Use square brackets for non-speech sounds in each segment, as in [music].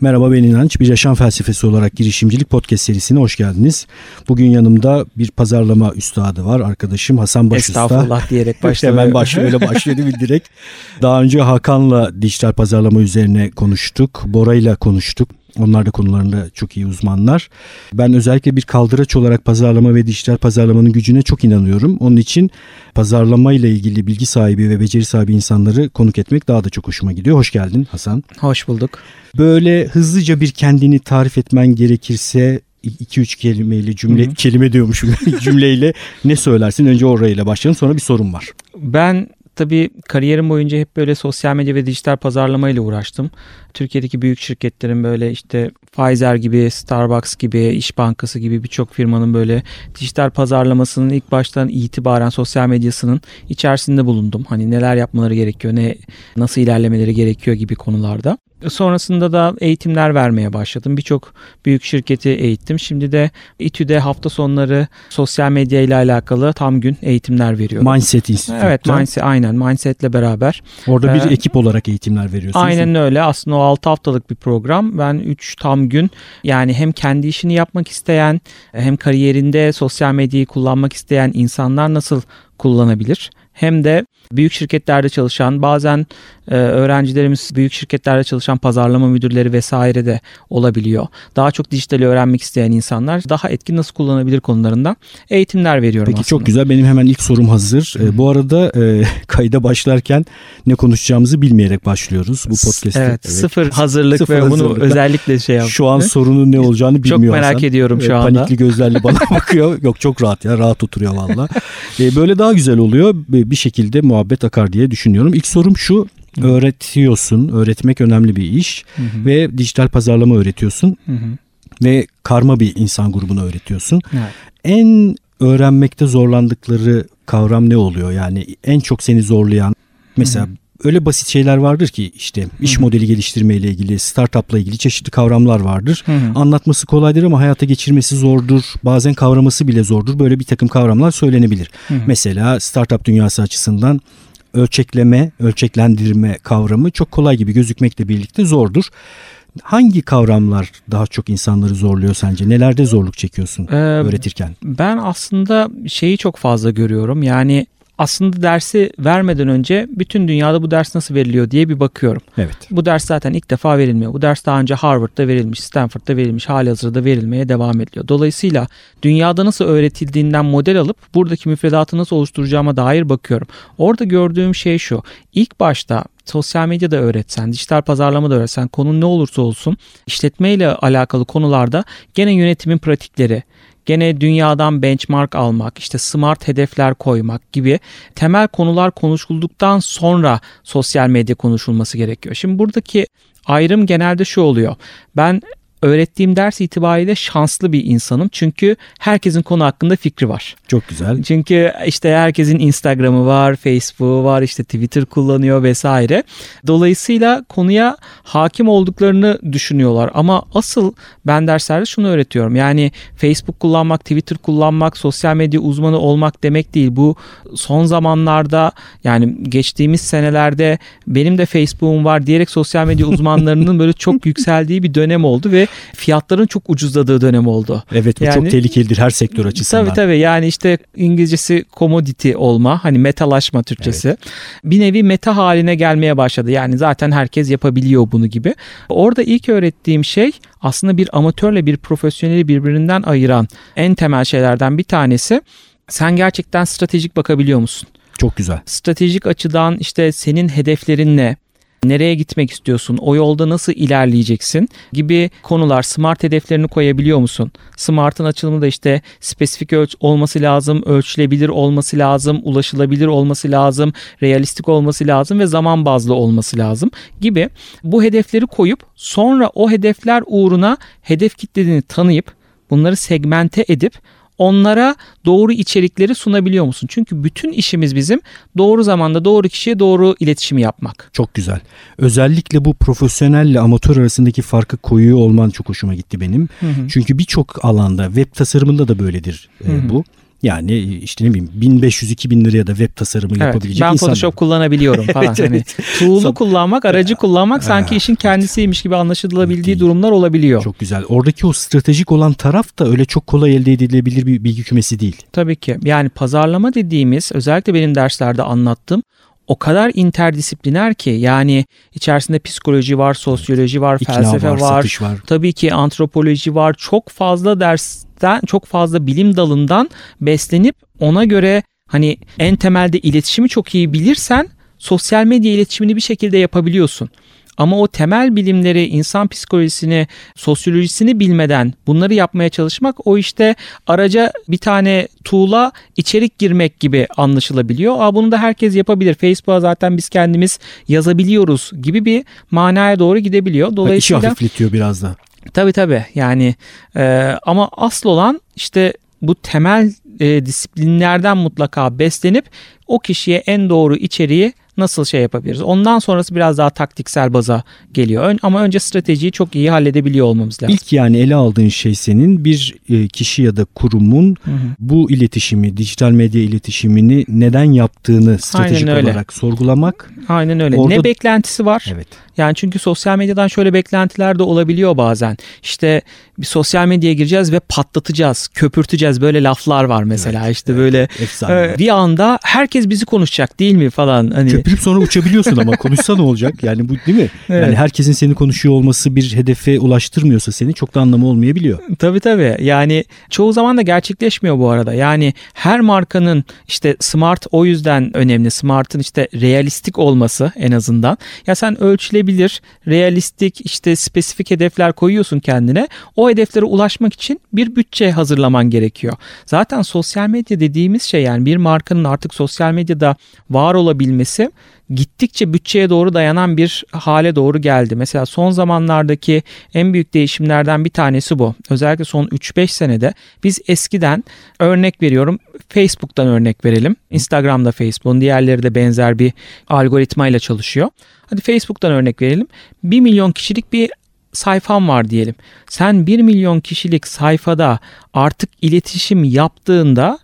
Merhaba ben İnanç. Bir yaşam felsefesi olarak girişimcilik podcast serisine hoş geldiniz. Bugün yanımda bir pazarlama üstadı var. Arkadaşım Hasan Başusta. Estağfurullah diyerek [laughs] başladı. Hemen başlıyor öyle başladı bir direkt. Daha önce Hakan'la dijital pazarlama üzerine konuştuk. Bora'yla konuştuk. Onlar da konularında çok iyi uzmanlar. Ben özellikle bir kaldıraç olarak pazarlama ve dijital pazarlamanın gücüne çok inanıyorum. Onun için pazarlama ile ilgili bilgi sahibi ve beceri sahibi insanları konuk etmek daha da çok hoşuma gidiyor. Hoş geldin Hasan. Hoş bulduk. Böyle hızlıca bir kendini tarif etmen gerekirse 2-3 kelimeyle cümle Hı-hı. kelime diyormuşum [laughs] cümleyle ne söylersin? Önce orayla başlayalım sonra bir sorun var. Ben tabii kariyerim boyunca hep böyle sosyal medya ve dijital pazarlama ile uğraştım. Türkiye'deki büyük şirketlerin böyle işte Pfizer gibi, Starbucks gibi, İş Bankası gibi birçok firmanın böyle dijital pazarlamasının ilk baştan itibaren sosyal medyasının içerisinde bulundum. Hani neler yapmaları gerekiyor, ne nasıl ilerlemeleri gerekiyor gibi konularda. Sonrasında da eğitimler vermeye başladım. Birçok büyük şirketi eğittim. Şimdi de İTÜ'de hafta sonları sosyal medya ile alakalı tam gün eğitimler veriyorum. Mindset Institute'da. Evet, mindset aynen Mindset'le beraber. Orada bir ee, ekip olarak eğitimler veriyorsunuz. Aynen öyle. Aslında o 6 haftalık bir program. Ben 3 tam gün yani hem kendi işini yapmak isteyen hem kariyerinde sosyal medyayı kullanmak isteyen insanlar nasıl kullanabilir? Hem de büyük şirketlerde çalışan bazen e, öğrencilerimiz büyük şirketlerde çalışan pazarlama müdürleri vesaire de olabiliyor. Daha çok dijitali öğrenmek isteyen insanlar daha etkin nasıl kullanabilir konularında eğitimler veriyorum Peki aslında. çok güzel. Benim hemen ilk sorum hazır. E, bu arada e, [laughs] kayda başlarken ne konuşacağımızı bilmeyerek başlıyoruz bu podcast'te. Evet, evet. sıfır hazırlık sıfır ve hazırlık. bunu özellikle şey yaptım. Şu an sorunun ne olacağını bilmiyor Çok merak Hasan. ediyorum şu anda. Panikli gözlerle bana [laughs] bakıyor. Yok çok rahat ya rahat oturuyor valla. E, böyle daha güzel oluyor. Bir şekilde muhabbet akar diye düşünüyorum. İlk sorum şu öğretiyorsun. Öğretmek önemli bir iş hı hı. ve dijital pazarlama öğretiyorsun. Hı hı. Ve karma bir insan grubunu öğretiyorsun. Evet. En öğrenmekte zorlandıkları kavram ne oluyor? Yani en çok seni zorlayan mesela hı hı öyle basit şeyler vardır ki işte iş Hı-hı. modeli geliştirme ile ilgili, startupla ilgili çeşitli kavramlar vardır. Hı-hı. Anlatması kolaydır ama hayata geçirmesi zordur. Bazen kavraması bile zordur. Böyle bir takım kavramlar söylenebilir. Hı-hı. Mesela startup dünyası açısından ölçekleme, ölçeklendirme kavramı çok kolay gibi gözükmekle birlikte zordur. Hangi kavramlar daha çok insanları zorluyor sence? Nelerde zorluk çekiyorsun ee, öğretirken? Ben aslında şeyi çok fazla görüyorum. Yani aslında dersi vermeden önce bütün dünyada bu ders nasıl veriliyor diye bir bakıyorum. Evet. Bu ders zaten ilk defa verilmiyor. Bu ders daha önce Harvard'da verilmiş, Stanford'da verilmiş, hali hazırda verilmeye devam ediliyor. Dolayısıyla dünyada nasıl öğretildiğinden model alıp buradaki müfredatı nasıl oluşturacağıma dair bakıyorum. Orada gördüğüm şey şu. İlk başta sosyal medyada öğretsen, dijital pazarlama da öğretsen, konu ne olursa olsun işletme ile alakalı konularda gene yönetimin pratikleri, gene dünyadan benchmark almak, işte smart hedefler koymak gibi temel konular konuşulduktan sonra sosyal medya konuşulması gerekiyor. Şimdi buradaki ayrım genelde şu oluyor. Ben öğrettiğim ders itibariyle şanslı bir insanım. Çünkü herkesin konu hakkında fikri var. Çok güzel. Çünkü işte herkesin Instagram'ı var, Facebook'u var, işte Twitter kullanıyor vesaire. Dolayısıyla konuya hakim olduklarını düşünüyorlar. Ama asıl ben derslerde şunu öğretiyorum. Yani Facebook kullanmak, Twitter kullanmak, sosyal medya uzmanı olmak demek değil. Bu son zamanlarda yani geçtiğimiz senelerde benim de Facebook'um var diyerek sosyal medya uzmanlarının [laughs] böyle çok yükseldiği bir dönem oldu ve fiyatların çok ucuzladığı dönem oldu. Evet bu yani, çok tehlikelidir her sektör açısından. Tabii tabii yani işte İngilizcesi commodity olma hani metalaşma Türkçesi. Evet. Bir nevi meta haline gelmeye başladı. Yani zaten herkes yapabiliyor bunu gibi. Orada ilk öğrettiğim şey aslında bir amatörle bir profesyoneli birbirinden ayıran en temel şeylerden bir tanesi. Sen gerçekten stratejik bakabiliyor musun? Çok güzel. Stratejik açıdan işte senin hedeflerin ne? Nereye gitmek istiyorsun, o yolda nasıl ilerleyeceksin gibi konular. Smart hedeflerini koyabiliyor musun? Smart'ın açılımı da işte spesifik ölç olması lazım, ölçülebilir olması lazım, ulaşılabilir olması lazım, realistik olması lazım ve zaman bazlı olması lazım gibi bu hedefleri koyup sonra o hedefler uğruna hedef kitlelerini tanıyıp bunları segmente edip onlara doğru içerikleri sunabiliyor musun? Çünkü bütün işimiz bizim doğru zamanda doğru kişiye doğru iletişimi yapmak. Çok güzel. Özellikle bu profesyonelle amatör arasındaki farkı koyuyor olman çok hoşuma gitti benim. Hı hı. Çünkü birçok alanda web tasarımında da böyledir hı hı. bu Yani işte ne bileyim 1500-2000 liraya da web tasarımı Evet, yapabilecek ben insanlar. Photoshop kullanabiliyorum [laughs] falan. Evet, hani tool'u kullanmak, aracı kullanmak sanki işin kendisiymiş gibi anlaşılabildiği Değil. durumlar olabiliyor. Çok güzel. Oradaki o stratejik olan taraf da öyle çok kolay elde edilebilir bir bilgi kümesi değil. Tabii ki. Yani pazarlama dediğimiz özellikle benim derslerde anlattığım o kadar interdisipliner ki yani içerisinde psikoloji var, sosyoloji var, İkna felsefe var, var. var. Tabii ki antropoloji var. Çok fazla dersten, çok fazla bilim dalından beslenip ona göre hani en temelde iletişimi çok iyi bilirsen sosyal medya iletişimini bir şekilde yapabiliyorsun. Ama o temel bilimleri, insan psikolojisini, sosyolojisini bilmeden bunları yapmaya çalışmak o işte araca bir tane tool'a içerik girmek gibi anlaşılabiliyor. Aa, bunu da herkes yapabilir. Facebook'a zaten biz kendimiz yazabiliyoruz gibi bir manaya doğru gidebiliyor. İşi Dolayısıyla hafifletiyor biraz da. Tabii tabii yani e, ama asıl olan işte bu temel e, disiplinlerden mutlaka beslenip o kişiye en doğru içeriği nasıl şey yapabiliriz. Ondan sonrası biraz daha taktiksel baza geliyor. Ön, ama önce stratejiyi çok iyi halledebiliyor olmamız lazım. İlk yani ele aldığın şey senin bir e, kişi ya da kurumun Hı hı. bu iletişimi, dijital medya iletişimini neden yaptığını stratejik öyle. olarak sorgulamak. Aynen öyle. Orada- Ne beklentisi var? Evet. Yani çünkü sosyal medyadan şöyle beklentiler de olabiliyor bazen. İşte bir sosyal medyaya gireceğiz ve patlatacağız, köpürteceğiz böyle laflar var mesela. Evet, işte evet. böyle Efsane. e, bir anda herkes bizi konuşacak değil mi falan. Hani Köpürüp sonra uçabiliyorsun ama [laughs] konuşsa ne olacak? Yani bu değil mi? Evet. Yani herkesin seni konuşuyor olması bir hedefe ulaştırmıyorsa seni çok da anlamı olmayabiliyor. Tabii tabii. Yani çoğu zaman da gerçekleşmiyor bu arada. Yani her markanın işte smart o yüzden önemli. Smart'ın işte realistik olması en azından. Ya sen ölçülebilir, realistik işte spesifik hedefler koyuyorsun kendine. O hedeflere ulaşmak için bir bütçe hazırlaman gerekiyor. Zaten sosyal medya dediğimiz şey yani bir markanın artık sosyal medyada var olabilmesi gittikçe bütçeye doğru dayanan bir hale doğru geldi. Mesela son zamanlardaki en büyük değişimlerden bir tanesi bu. Özellikle son 3-5 senede biz eskiden örnek veriyorum Facebook'tan örnek verelim. Instagram'da Facebook'un diğerleri de benzer bir algoritmayla çalışıyor. Hadi Facebook'tan örnek verelim. 1 milyon kişilik bir sayfam var diyelim. Sen 1 milyon kişilik sayfada artık iletişim yaptığında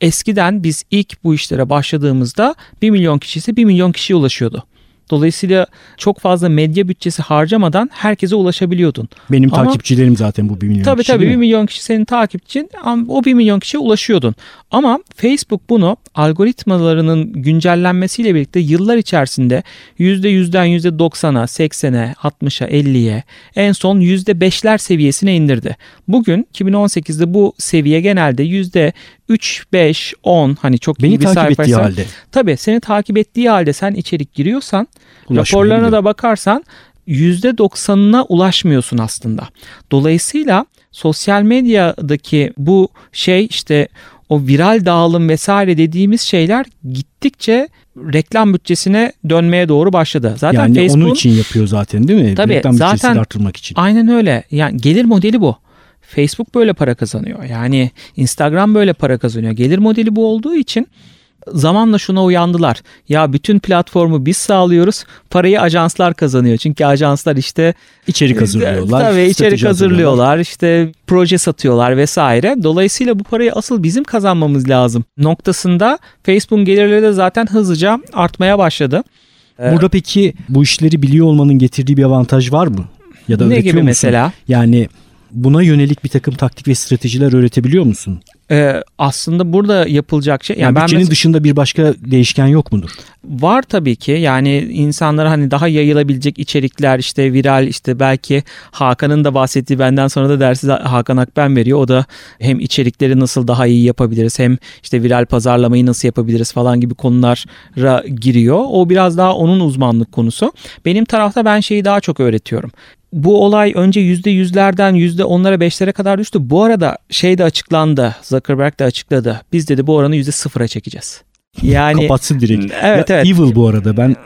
eskiden biz ilk bu işlere başladığımızda 1 milyon kişi ise 1 milyon kişiye ulaşıyordu. Dolayısıyla çok fazla medya bütçesi harcamadan herkese ulaşabiliyordun. Benim Ama- takipçilerim zaten bu 1 milyon Tabii kişi tabii değil 1 mi? milyon kişi senin takipçin ama o 1 milyon kişiye ulaşıyordun. Ama Facebook bunu algoritmalarının güncellenmesiyle birlikte yıllar içerisinde %100'den %90'a, 80'e, 60'a, 50'ye en son %5'ler seviyesine indirdi. Bugün 2018'de bu seviye genelde %3, 5, 10 hani çok iyi Beni bir takip ettiği halde. Tabii seni takip ettiği halde sen içerik giriyorsan. Raporlarına da bakarsan %90'ına ulaşmıyorsun aslında. Dolayısıyla sosyal medyadaki bu şey işte o viral dağılım vesaire dediğimiz şeyler gittikçe reklam bütçesine dönmeye doğru başladı. Zaten yani Facebook'un onun için yapıyor zaten değil mi? Tabii, Reklam bütçesini zaten- artırmak için. Aynen öyle. Yani gelir modeli bu. Facebook böyle para kazanıyor. Yani Instagram böyle para kazanıyor. Gelir modeli bu olduğu için zamanla şuna uyandılar. Ya bütün platformu biz sağlıyoruz. Parayı ajanslar kazanıyor. Çünkü ajanslar işte İçerik hazırlıyorlar. Tabii içerik hazırlıyorlar. işte proje satıyorlar vesaire. Dolayısıyla bu parayı asıl bizim kazanmamız lazım. Noktasında Facebook'un gelirleri de zaten hızlıca artmaya başladı. Burada peki bu işleri biliyor olmanın getirdiği bir avantaj var mı? Ya da ne gibi mesela? Yani buna yönelik bir takım taktik ve stratejiler öğretebiliyor musun? Ee, aslında burada yapılacak şey Yani, yani bütçenin mes- dışında bir başka değişken yok mudur? Var tabii ki yani insanlara hani daha yayılabilecek içerikler işte viral işte belki Hakan'ın da bahsettiği benden sonra da dersi Hakan Akben veriyor. O da hem içerikleri nasıl daha iyi yapabiliriz hem işte viral pazarlamayı nasıl yapabiliriz falan gibi konulara giriyor. O biraz daha onun uzmanlık konusu. Benim tarafta ben şeyi daha çok öğretiyorum. Bu olay önce yüzde yüzlerden yüzde onlara beşlere kadar düştü. Bu arada şey de açıklandı. Zuckerberg de açıkladı. Biz dedi bu oranı yüzde sıfıra çekeceğiz. Yani Kapatsın direkt. Evet Ya, evet. Evil bu arada ben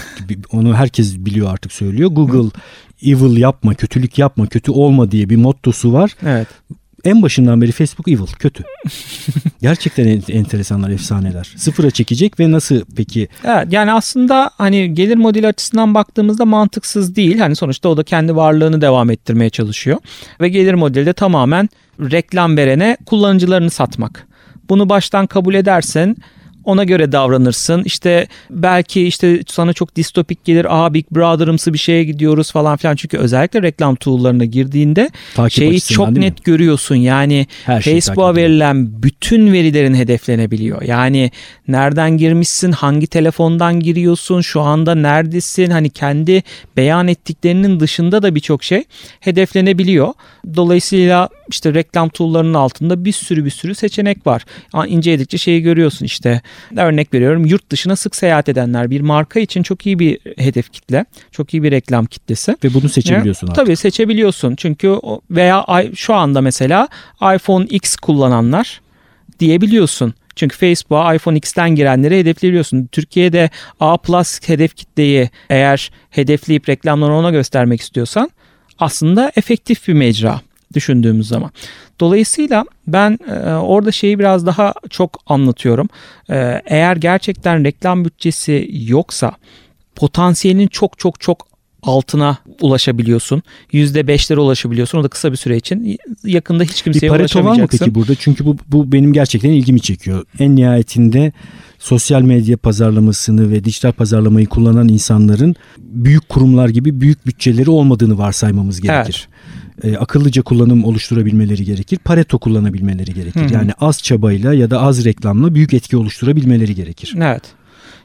[laughs] onu herkes biliyor artık söylüyor. Google evil yapma, kötülük yapma, kötü olma diye bir mottosu var. Evet. En başından beri Facebook evil, kötü. Gerçekten en- enteresanlar, efsaneler. Sıfıra çekecek ve nasıl peki? Evet yani aslında hani gelir modeli açısından baktığımızda mantıksız değil. Hani sonuçta o da kendi varlığını devam ettirmeye çalışıyor. Ve gelir modeli de tamamen reklam verene kullanıcılarını satmak. Bunu baştan kabul edersen ona göre davranırsın. İşte belki işte sana çok distopik gelir. Aa Big Brother'ımsı bir şeye gidiyoruz falan filan. Çünkü özellikle reklam tool'larına girdiğinde Takip şeyi çok net mi? görüyorsun. Yani Her Facebook'a verilen bütün verilerin hedeflenebiliyor. Yani nereden girmişsin, hangi telefondan giriyorsun, şu anda neredesin, hani kendi beyan ettiklerinin dışında da birçok şey hedeflenebiliyor. Dolayısıyla işte reklam tool'larının altında bir sürü bir sürü seçenek var. İnceledikçe şeyi görüyorsun işte örnek veriyorum yurt dışına sık seyahat edenler bir marka için çok iyi bir hedef kitle. Çok iyi bir reklam kitlesi. Ve bunu seçebiliyorsun Ya, artık. Tabii seçebiliyorsun. Çünkü veya şu anda mesela iPhone X kullananlar diyebiliyorsun. Çünkü Facebook'a iPhone X'ten girenleri hedefleyebiliyorsun. Türkiye'de A Plus hedef kitleyi eğer hedefleyip reklamları ona göstermek istiyorsan aslında efektif bir mecra düşündüğümüz zaman. Dolayısıyla ben e, orada şeyi biraz daha çok anlatıyorum. E, eğer gerçekten reklam bütçesi yoksa potansiyelin çok çok çok altına ulaşabiliyorsun. %5'lere ulaşabiliyorsun. O da kısa bir süre için. Yakında hiç Bir kimseye pareto var mı ulaşamayacaksın. peki burada? Çünkü bu, bu benim gerçekten ilgimi çekiyor. En nihayetinde sosyal medya pazarlamasını ve dijital pazarlamayı kullanan insanların büyük kurumlar gibi büyük bütçeleri olmadığını varsaymamız gerekir. E, akıllıca kullanım oluşturabilmeleri gerekir. Pareto kullanabilmeleri gerekir. Hı hı. Yani az çabayla ya da az reklamla büyük etki oluşturabilmeleri gerekir. Evet.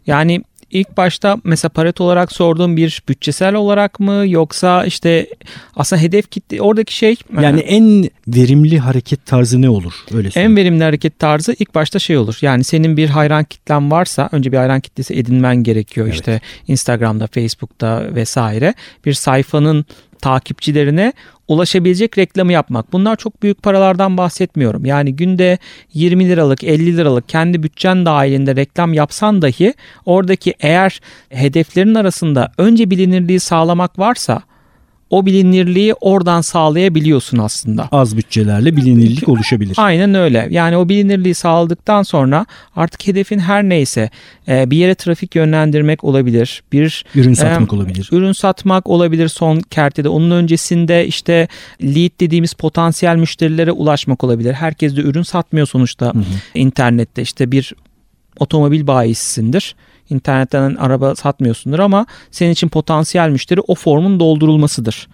Yani ilk başta mesela Pareto olarak sorduğum bir bütçesel olarak mı yoksa işte aslında hedef kitle oradaki şey Yani en verimli hareket tarzı ne olur? Öyle En söyleyeyim. verimli hareket tarzı ilk başta şey olur. Yani senin bir hayran kitlen varsa önce bir hayran kitlesi edinmen gerekiyor. Evet. İşte Instagram'da, Facebook'ta vesaire bir sayfanın takipçilerine ulaşabilecek reklamı yapmak. Bunlar çok büyük paralardan bahsetmiyorum. Yani günde 20 liralık, 50 liralık kendi bütçen dahilinde reklam yapsan dahi oradaki eğer hedeflerin arasında önce bilinirliği sağlamak varsa o bilinirliği oradan sağlayabiliyorsun aslında. Az bütçelerle bilinirlik oluşabilir. Aynen öyle. Yani o bilinirliği sağladıktan sonra artık hedefin her neyse e, bir yere trafik yönlendirmek olabilir. Bir Ürün satmak olabilir. ürün satmak olabilir son kertede. Onun öncesinde işte lead dediğimiz potansiyel müşterilere ulaşmak olabilir. Herkes de ürün satmıyor sonuçta Hı hı. internette. işte bir otomobil bayisisindir. İnternetten araba satmıyorsundur ama senin için potansiyel müşteri o formun doldurulmasıdır.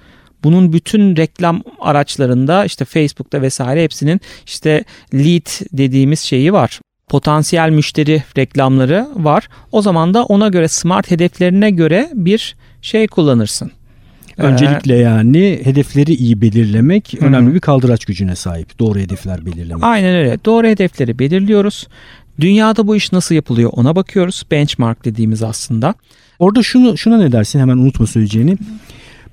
Bunun bütün reklam araçlarında işte Facebook'ta vesaire hepsinin işte lead dediğimiz şeyi var. Potansiyel müşteri reklamları var. O zaman da ona göre smart hedeflerine göre bir şey kullanırsın. Öncelikle yani hedefleri iyi belirlemek Hı hı. önemli bir kaldıraç gücüne sahip. Doğru hedefler belirlemek. Aynen öyle. Doğru hedefleri belirliyoruz. Dünyada bu iş nasıl yapılıyor ona bakıyoruz. Benchmark dediğimiz aslında. Orada şunu şuna ne dersin hemen unutma söyleyeceğini.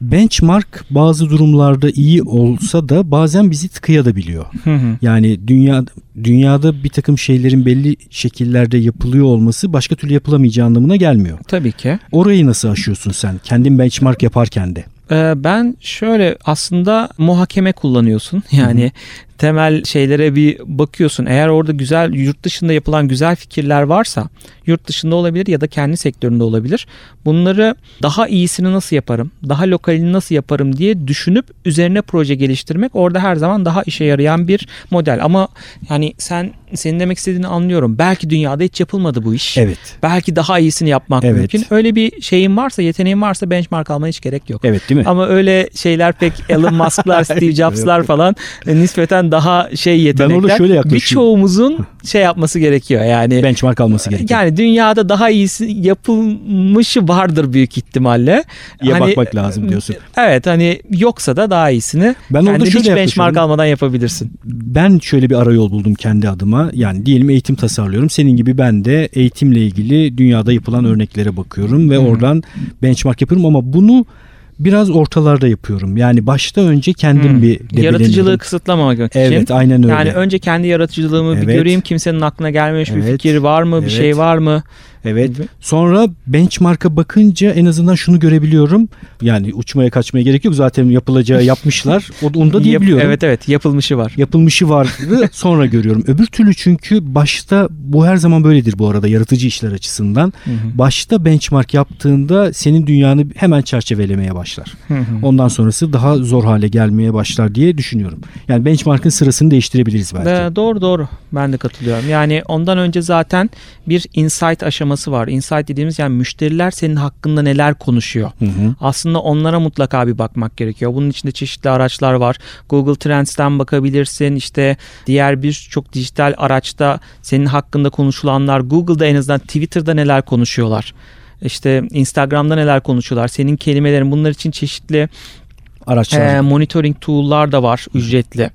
Benchmark bazı durumlarda iyi olsa da bazen bizi tıkayabiliyor. Hı hı. Yani dünya dünyada bir takım şeylerin belli şekillerde yapılıyor olması başka türlü yapılamayacağı anlamına gelmiyor. Tabii ki. Orayı nasıl aşıyorsun sen? Kendin benchmark yaparken de. Ee, ben şöyle aslında muhakeme kullanıyorsun. Yani temel şeylere bir bakıyorsun. Eğer orada güzel yurt dışında yapılan güzel fikirler varsa yurt dışında olabilir ya da kendi sektöründe olabilir. Bunları daha iyisini nasıl yaparım? Daha lokalini nasıl yaparım diye düşünüp üzerine proje geliştirmek orada her zaman daha işe yarayan bir model. Ama yani sen senin demek istediğini anlıyorum. Belki dünyada hiç yapılmadı bu iş. Evet. Belki daha iyisini yapmak Evet. mümkün. Öyle bir şeyin varsa, yeteneğin varsa benchmark almaya hiç gerek yok. Evet değil mi? Ama öyle şeyler pek Elon Musk'lar, [laughs] Steve Jobs'lar falan e, daha şey yetenekler. orada şöyle yaklaşıyorum. Birçoğumuzun şey yapması gerekiyor yani. Benchmark alması gerekiyor. Yani dünyada daha iyisi yapılmışı vardır büyük ihtimalle. İyi Hani, bakmak lazım diyorsun. Evet hani yoksa da daha iyisini Ben orada kendin hiç şöyle benchmark almadan yapabilirsin. Ben şöyle bir arayol buldum kendi adıma. Yani diyelim eğitim tasarlıyorum. Senin gibi ben de eğitimle ilgili dünyada yapılan örneklere bakıyorum ve hı. oradan benchmark yapıyorum ama bunu biraz ortalarda yapıyorum. Yani başta önce kendim Hmm. bir. Yaratıcılığı kısıtlamamak için. Evet aynen öyle. Yani önce kendi yaratıcılığımı bir Evet. göreyim kimsenin aklına gelmemiş bir Evet. fikir var mı bir Evet. şey var mı Evet. Sonra benchmark'a bakınca en azından şunu görebiliyorum. Yani uçmaya kaçmaya gerek yok. Zaten yapılacağı [laughs] yapmışlar. Onu da diyebiliyorum. Evet evet yapılmışı var. Yapılmışı vardı [laughs] sonra görüyorum. Öbür türlü çünkü başta bu her zaman böyledir bu arada yaratıcı işler açısından. Hı hı. Başta benchmark yaptığında senin dünyanı hemen çerçevelemeye başlar. Hı hı. Ondan sonrası daha zor hale gelmeye başlar diye düşünüyorum. Yani benchmark'ın sırasını değiştirebiliriz belki. Ee, doğru doğru ben de katılıyorum. Yani ondan önce zaten bir insight aşaması var. Insight dediğimiz yani müşteriler senin hakkında neler konuşuyor. Hı hı. Aslında onlara mutlaka bir bakmak gerekiyor. Bunun içinde çeşitli araçlar var. Google Trends'ten bakabilirsin. İşte diğer birçok dijital araçta senin hakkında konuşulanlar. Google'da en azından Twitter'da neler konuşuyorlar. İşte Instagram'da neler konuşuyorlar. Senin kelimelerin bunlar için çeşitli Araçlar. e, monitoring tool'lar da var ücretli.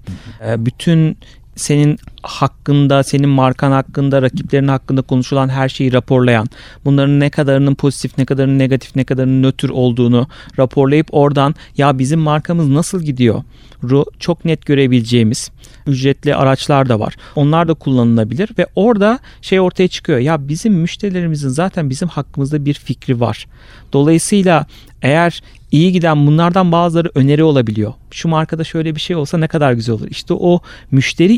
E, bütün senin hakkında, senin markan hakkında, rakiplerin hakkında konuşulan her şeyi raporlayan, bunların ne kadarının pozitif, ne kadarının negatif, ne kadarının nötr olduğunu raporlayıp oradan ya bizim markamız nasıl gidiyor? çok net görebileceğimiz ücretli araçlar da var. Onlar da kullanılabilir ve orada şey ortaya çıkıyor. Ya bizim müşterilerimizin zaten bizim hakkımızda bir fikri var. Dolayısıyla eğer iyi giden bunlardan bazıları öneri olabiliyor. Şu markada şöyle bir şey olsa ne kadar güzel olur. İşte o müşteri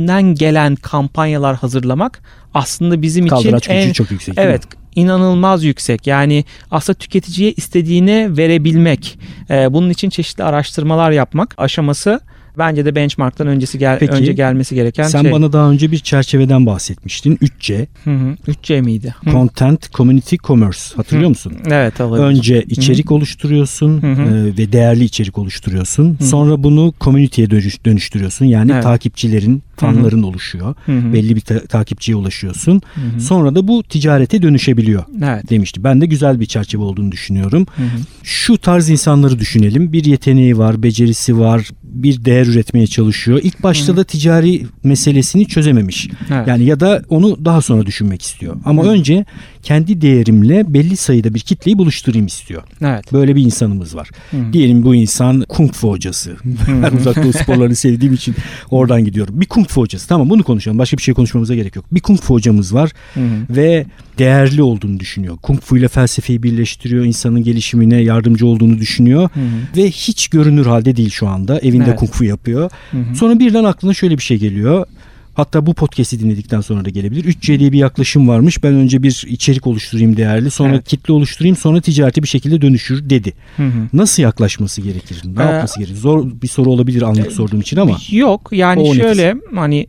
içgörüsünden gelen kampanyalar hazırlamak aslında bizim Kaldıraç için en çok yüksek? Evet inanılmaz yüksek. Yani aslında tüketiciye istediğini verebilmek. Ee, bunun için çeşitli araştırmalar yapmak aşaması bence de benchmark'tan öncesi gel Peki, önce gelmesi gereken Sen şey. bana daha önce bir çerçeveden bahsetmiştin. 3C. Hı hı. 3C miydi? Hı. Content, Community, Commerce. Hatırlıyor musun? Evet olabilir. Önce içerik oluşturuyorsun Hı hı. e, ve değerli içerik oluşturuyorsun. hı. Sonra bunu community'ye dönüş- dönüştürüyorsun. Yani Evet. takipçilerin, fanların oluşuyor. Hı hı. Belli bir ta- takipçiye ulaşıyorsun. Hı hı. Sonra da bu ticarete dönüşebiliyor Evet. demişti. Ben de güzel bir çerçeve olduğunu düşünüyorum. Hı hı. Şu tarz insanları düşünelim. Bir yeteneği var, becerisi var, bir değer üretmeye çalışıyor. İlk başta Hı. da ticari meselesini çözememiş. Evet. Yani ya da onu daha sonra düşünmek istiyor. Ama Hı. önce kendi değerimle belli sayıda bir kitleyi buluşturayım istiyor. Evet. Böyle bir insanımız var. Hı hı. Diyelim bu insan kung fu hocası. [laughs] ben uzak doğu sporlarını sevdiğim için oradan gidiyorum. Bir kung fu hocası. Tamam bunu konuşalım. Başka bir şey konuşmamıza gerek yok. Bir kung fu hocamız var Hı hı. ve değerli olduğunu düşünüyor. Kung fu ile felsefeyi birleştiriyor. insanın gelişimine yardımcı olduğunu düşünüyor. Hı hı. Ve hiç görünür halde değil şu anda. Evinde Evet. kung fu yapıyor. Hı hı. Sonra birden aklına şöyle bir şey geliyor. Hatta bu podcast'i dinledikten sonra da gelebilir. 3C diye bir yaklaşım varmış. Ben önce bir içerik oluşturayım değerli. Sonra Evet. kitle oluşturayım. Sonra ticareti bir şekilde dönüşür dedi. Hı hı. Nasıl yaklaşması gerekir? Ne Ee, yapması gerekir? Zor bir soru olabilir anlık sorduğum için ama. Yok yani O nefis. şöyle hani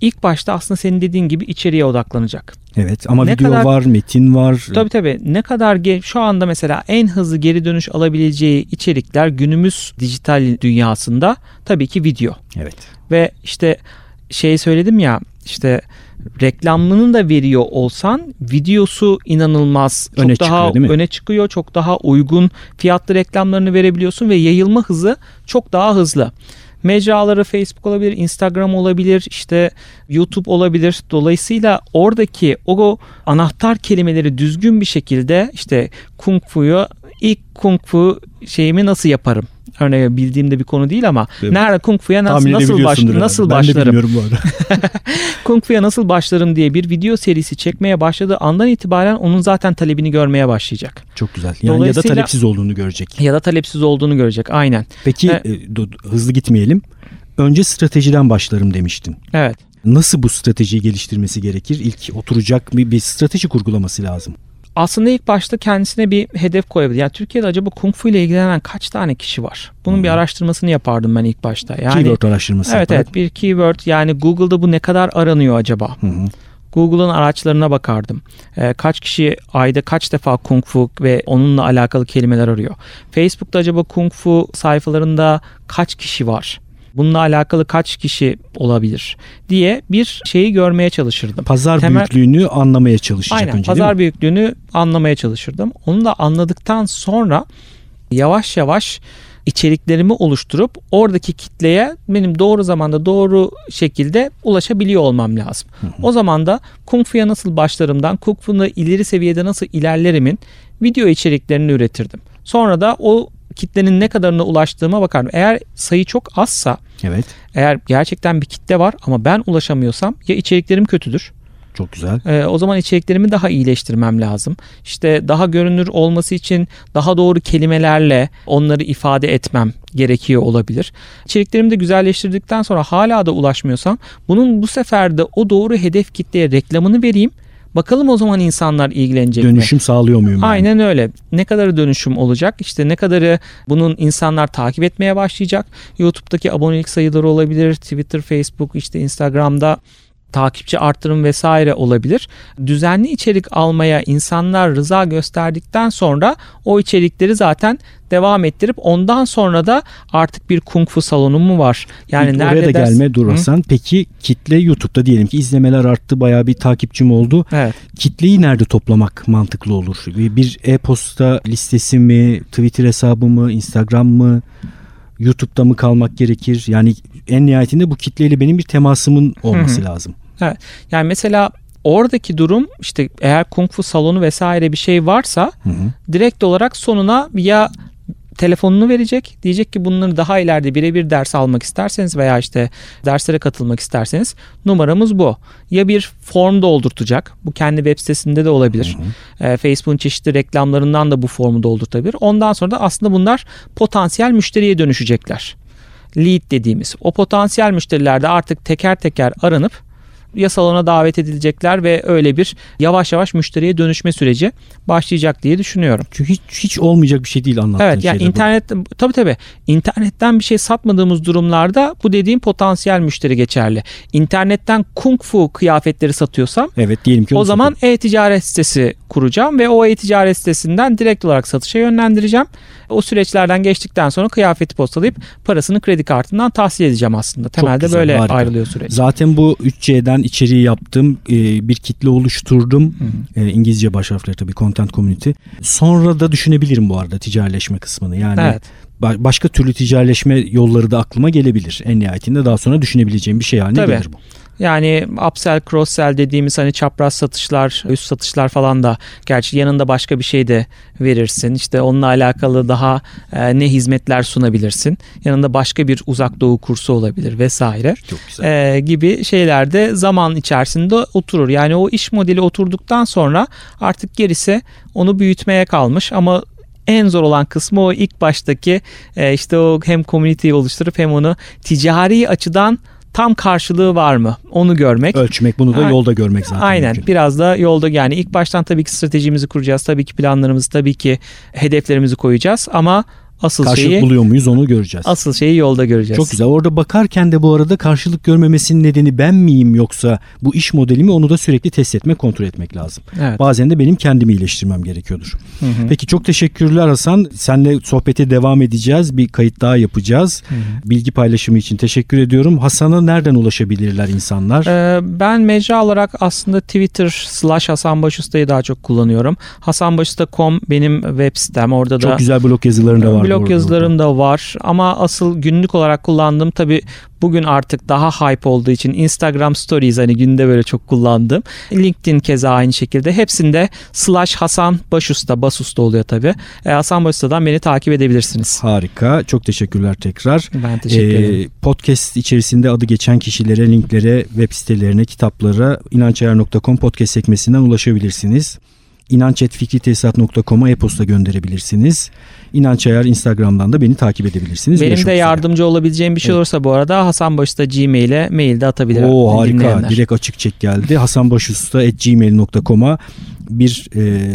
ilk başta aslında senin dediğin gibi içeriye odaklanacak. Evet ama Ne video kadar- var, metin var. Tabii tabii. Ne kadar ge- şu anda mesela en hızlı geri dönüş alabileceği içerikler günümüz dijital dünyasında tabii ki video. Evet. Ve işte şey söyledim ya işte reklamını da veriyor olsan videosu inanılmaz çok Öne daha çıkıyor, değil mi? öne çıkıyor. Çok daha uygun fiyatlı reklamlarını verebiliyorsun ve yayılma hızı çok daha hızlı. Mecraları Facebook olabilir, Instagram olabilir, işte YouTube olabilir. Dolayısıyla oradaki o anahtar kelimeleri düzgün bir şekilde işte Kung Fu'yu ilk Kung Fu şeyimi nasıl yaparım? Örneğin bildiğimde bir konu değil ama Evet. nerede Kung Fu'ya nasıl, nasıl, baş, nasıl ben de başlarım? bilmiyorum bu arada. [laughs] Kung Fu'ya nasıl başlarım diye bir video serisi çekmeye başladığı andan itibaren onun zaten talebini görmeye başlayacak. Çok güzel. Yani ya da talepsiz olduğunu görecek. Ya da talepsiz olduğunu görecek aynen. Peki e, do- hızlı gitmeyelim. Önce stratejiden başlarım demiştin. Evet. Nasıl bu stratejiyi geliştirmesi gerekir? İlk oturacak bir, bir strateji kurgulaması lazım. Aslında ilk başta kendisine bir hedef koyabilir. Yani Türkiye'de acaba Kung Fu ile ilgilenen kaç tane kişi var? Bunun bir Hmm. araştırmasını yapardım ben ilk başta. Yani Keyword araştırması Evet yaparak. evet bir keyword yani Google'da bu ne kadar aranıyor acaba? Hı hı. Google'ın araçlarına bakardım. Ee, kaç kişi ayda kaç defa Kung Fu ve onunla alakalı kelimeler arıyor? Facebook'ta acaba Kung Fu sayfalarında kaç kişi var? Bununla alakalı kaç kişi olabilir diye bir şeyi görmeye çalışırdım. Pazar Temel- büyüklüğünü anlamaya çalışacak Aynen önce pazar büyüklüğünü anlamaya çalışırdım. Onu da anladıktan sonra yavaş yavaş içeriklerimi oluşturup oradaki kitleye benim doğru zamanda doğru şekilde ulaşabiliyor olmam lazım. O zaman da Kung Fu'ya nasıl başlarımdan Kung Fu'da ileri seviyede nasıl ilerlerimin video içeriklerini üretirdim. Sonra da o kitlenin ne kadarına ulaştığıma bakardım. Eğer sayı çok azsa Evet. eğer gerçekten bir kitle var ama ben ulaşamıyorsam ya içeriklerim kötüdür Çok güzel. Ee, o zaman içeriklerimi daha iyileştirmem lazım. İşte daha görünür olması için daha doğru kelimelerle onları ifade etmem gerekiyor olabilir. İçeriklerimi de güzelleştirdikten sonra hala da ulaşmıyorsam bunun bu sefer de o doğru hedef kitleye reklamını vereyim. Bakalım o zaman insanlar ilgilenecek mi? Dönüşüm sağlıyor muyum? yani? Aynen öyle. Ne kadarı dönüşüm olacak? İşte ne kadarı bunun insanlar takip etmeye başlayacak? YouTube'daki abonelik sayıları olabilir. Twitter, Facebook, işte Instagram'da takipçi arttırım vesaire olabilir. Düzenli içerik almaya insanlar rıza gösterdikten sonra o içerikleri zaten devam ettirip ondan sonra da artık bir kung fu salonu mu var? Yani İlk nerede oraya da ders- gelme dur Hı? Hasan. Peki kitle YouTube'da diyelim ki izlemeler arttı bayağı bir takipçim oldu. Evet. Kitleyi nerede toplamak mantıklı olur? Bir bir e-posta listesi mi, Twitter hesabı mı, Instagram mı, YouTube'da mı kalmak gerekir? Yani en nihayetinde bu kitleyle benim bir temasımın olması Hı hı. lazım. Yani mesela oradaki durum işte eğer kung fu salonu vesaire bir şey varsa Hı hı. direkt olarak sonuna ya telefonunu verecek. Diyecek ki bunları daha ileride birebir ders almak isterseniz veya işte derslere katılmak isterseniz numaramız bu. Ya bir form doldurtacak. Bu kendi web sitesinde de olabilir. Ee, Facebook'un çeşitli reklamlarından da bu formu doldurtabilir. Ondan sonra da aslında bunlar potansiyel müşteriye dönüşecekler. Lead dediğimiz. O potansiyel müşteriler de artık teker teker aranıp ya salona davet edilecekler ve öyle bir yavaş yavaş müşteriye dönüşme süreci başlayacak diye düşünüyorum. Çünkü hiç, hiç olmayacak bir şey değil anlattığın Evet yani şeyler bu. internet tabii tabii internetten bir şey satmadığımız durumlarda bu dediğim potansiyel müşteri geçerli. İnternetten kung fu kıyafetleri satıyorsam Evet diyelim ki o zaman e-ticaret sitesi kuracağım ve o e-ticaret sitesinden direkt olarak satışa yönlendireceğim. O süreçlerden geçtikten sonra kıyafeti postalayıp parasını kredi kartından tahsil edeceğim aslında. Temelde güzel, böyle harika. ayrılıyor süreç. Zaten bu 3C'den içeriği yaptım. e, bir kitle oluşturdum. E, İngilizce baş harfleri tabii content community. Sonra da düşünebilirim bu arada ticaretleşme kısmını. Yani Evet. ba- başka türlü ticaretleşme yolları da aklıma gelebilir. En nihayetinde daha sonra düşünebileceğim bir şey haline Tabii. gelir bu. Yani upsell, cross sell dediğimiz hani çapraz satışlar, üst satışlar falan da gerçi yanında başka bir şey de verirsin. İşte onunla alakalı daha e, ne hizmetler sunabilirsin. Yanında başka bir uzak doğu kursu olabilir vesaire. Çok güzel. e, gibi şeyler de zaman içerisinde oturur. Yani o iş modeli oturduktan sonra artık gerisi onu büyütmeye kalmış ama en zor olan kısmı o ilk baştaki e, işte o hem community'yi oluşturup hem onu ticari açıdan tam karşılığı var mı onu görmek. Ölçmek bunu da A- yolda görmek zaten. Aynen mümkün. biraz da yolda yani ilk baştan tabii ki stratejimizi kuracağız. Tabii ki planlarımızı tabii ki hedeflerimizi koyacağız ama asıl Karşılık şeyi buluyor muyuz onu göreceğiz. asıl şeyi yolda göreceğiz. Çok güzel. Orada bakarken de bu arada karşılık görmemesinin nedeni ben miyim yoksa bu iş modeli mi onu da sürekli test etmek, kontrol etmek lazım. Evet. Bazen de benim kendimi iyileştirmem gerekiyordur. Hı hı. Peki çok teşekkürler Hasan. Seninle sohbete devam edeceğiz. Bir kayıt daha yapacağız. Hı hı. Bilgi paylaşımı için teşekkür ediyorum. Hasan'a nereden ulaşabilirler insanlar? Ee, ben mecra olarak aslında Twitter slash Hasan Başusta'yı daha çok kullanıyorum. Hasanbaşusta.com benim web sitem. Orada da Çok güzel blog yazılarında var. Blog yazılarım da var. Ama asıl günlük olarak kullandığım tabii bugün artık daha hype olduğu için Instagram Stories hani günde böyle çok kullandım. LinkedIn keza aynı şekilde. Hepsinde slash Hasan Başusta, Basusta oluyor tabii. Ee, Hasan Başusta'dan beni takip edebilirsiniz. Harika. Çok teşekkürler tekrar. Ben teşekkür Ee, ederim. podcast içerisinde adı geçen kişilere, linklere, web sitelerine, kitaplara inançayar.com podcast sekmesinden ulaşabilirsiniz. İnanç.fikritesisat.com'a e-posta gönderebilirsiniz. İnanç Ayar Instagram'dan da beni takip edebilirsiniz. Benim Görüşmek de üzere. yardımcı olabileceğim bir şey Evet. olursa bu arada Hasan Başusta Gmail'e mail de atabilir. Oo harika. Direkt açık çek geldi. hasanbaşusta.gmail.com'a bir e,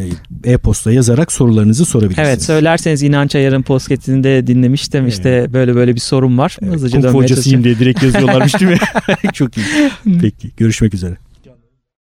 e-posta yazarak sorularınızı sorabilirsiniz. Evet söylerseniz İnanç Ayar'ın podcastini de dinlemiştim. İşte böyle böyle bir sorun var. Evet, Hızlıca Kung hocasıyım diye direkt yazıyorlarmış değil mi? [laughs] Çok iyi. Peki görüşmek üzere.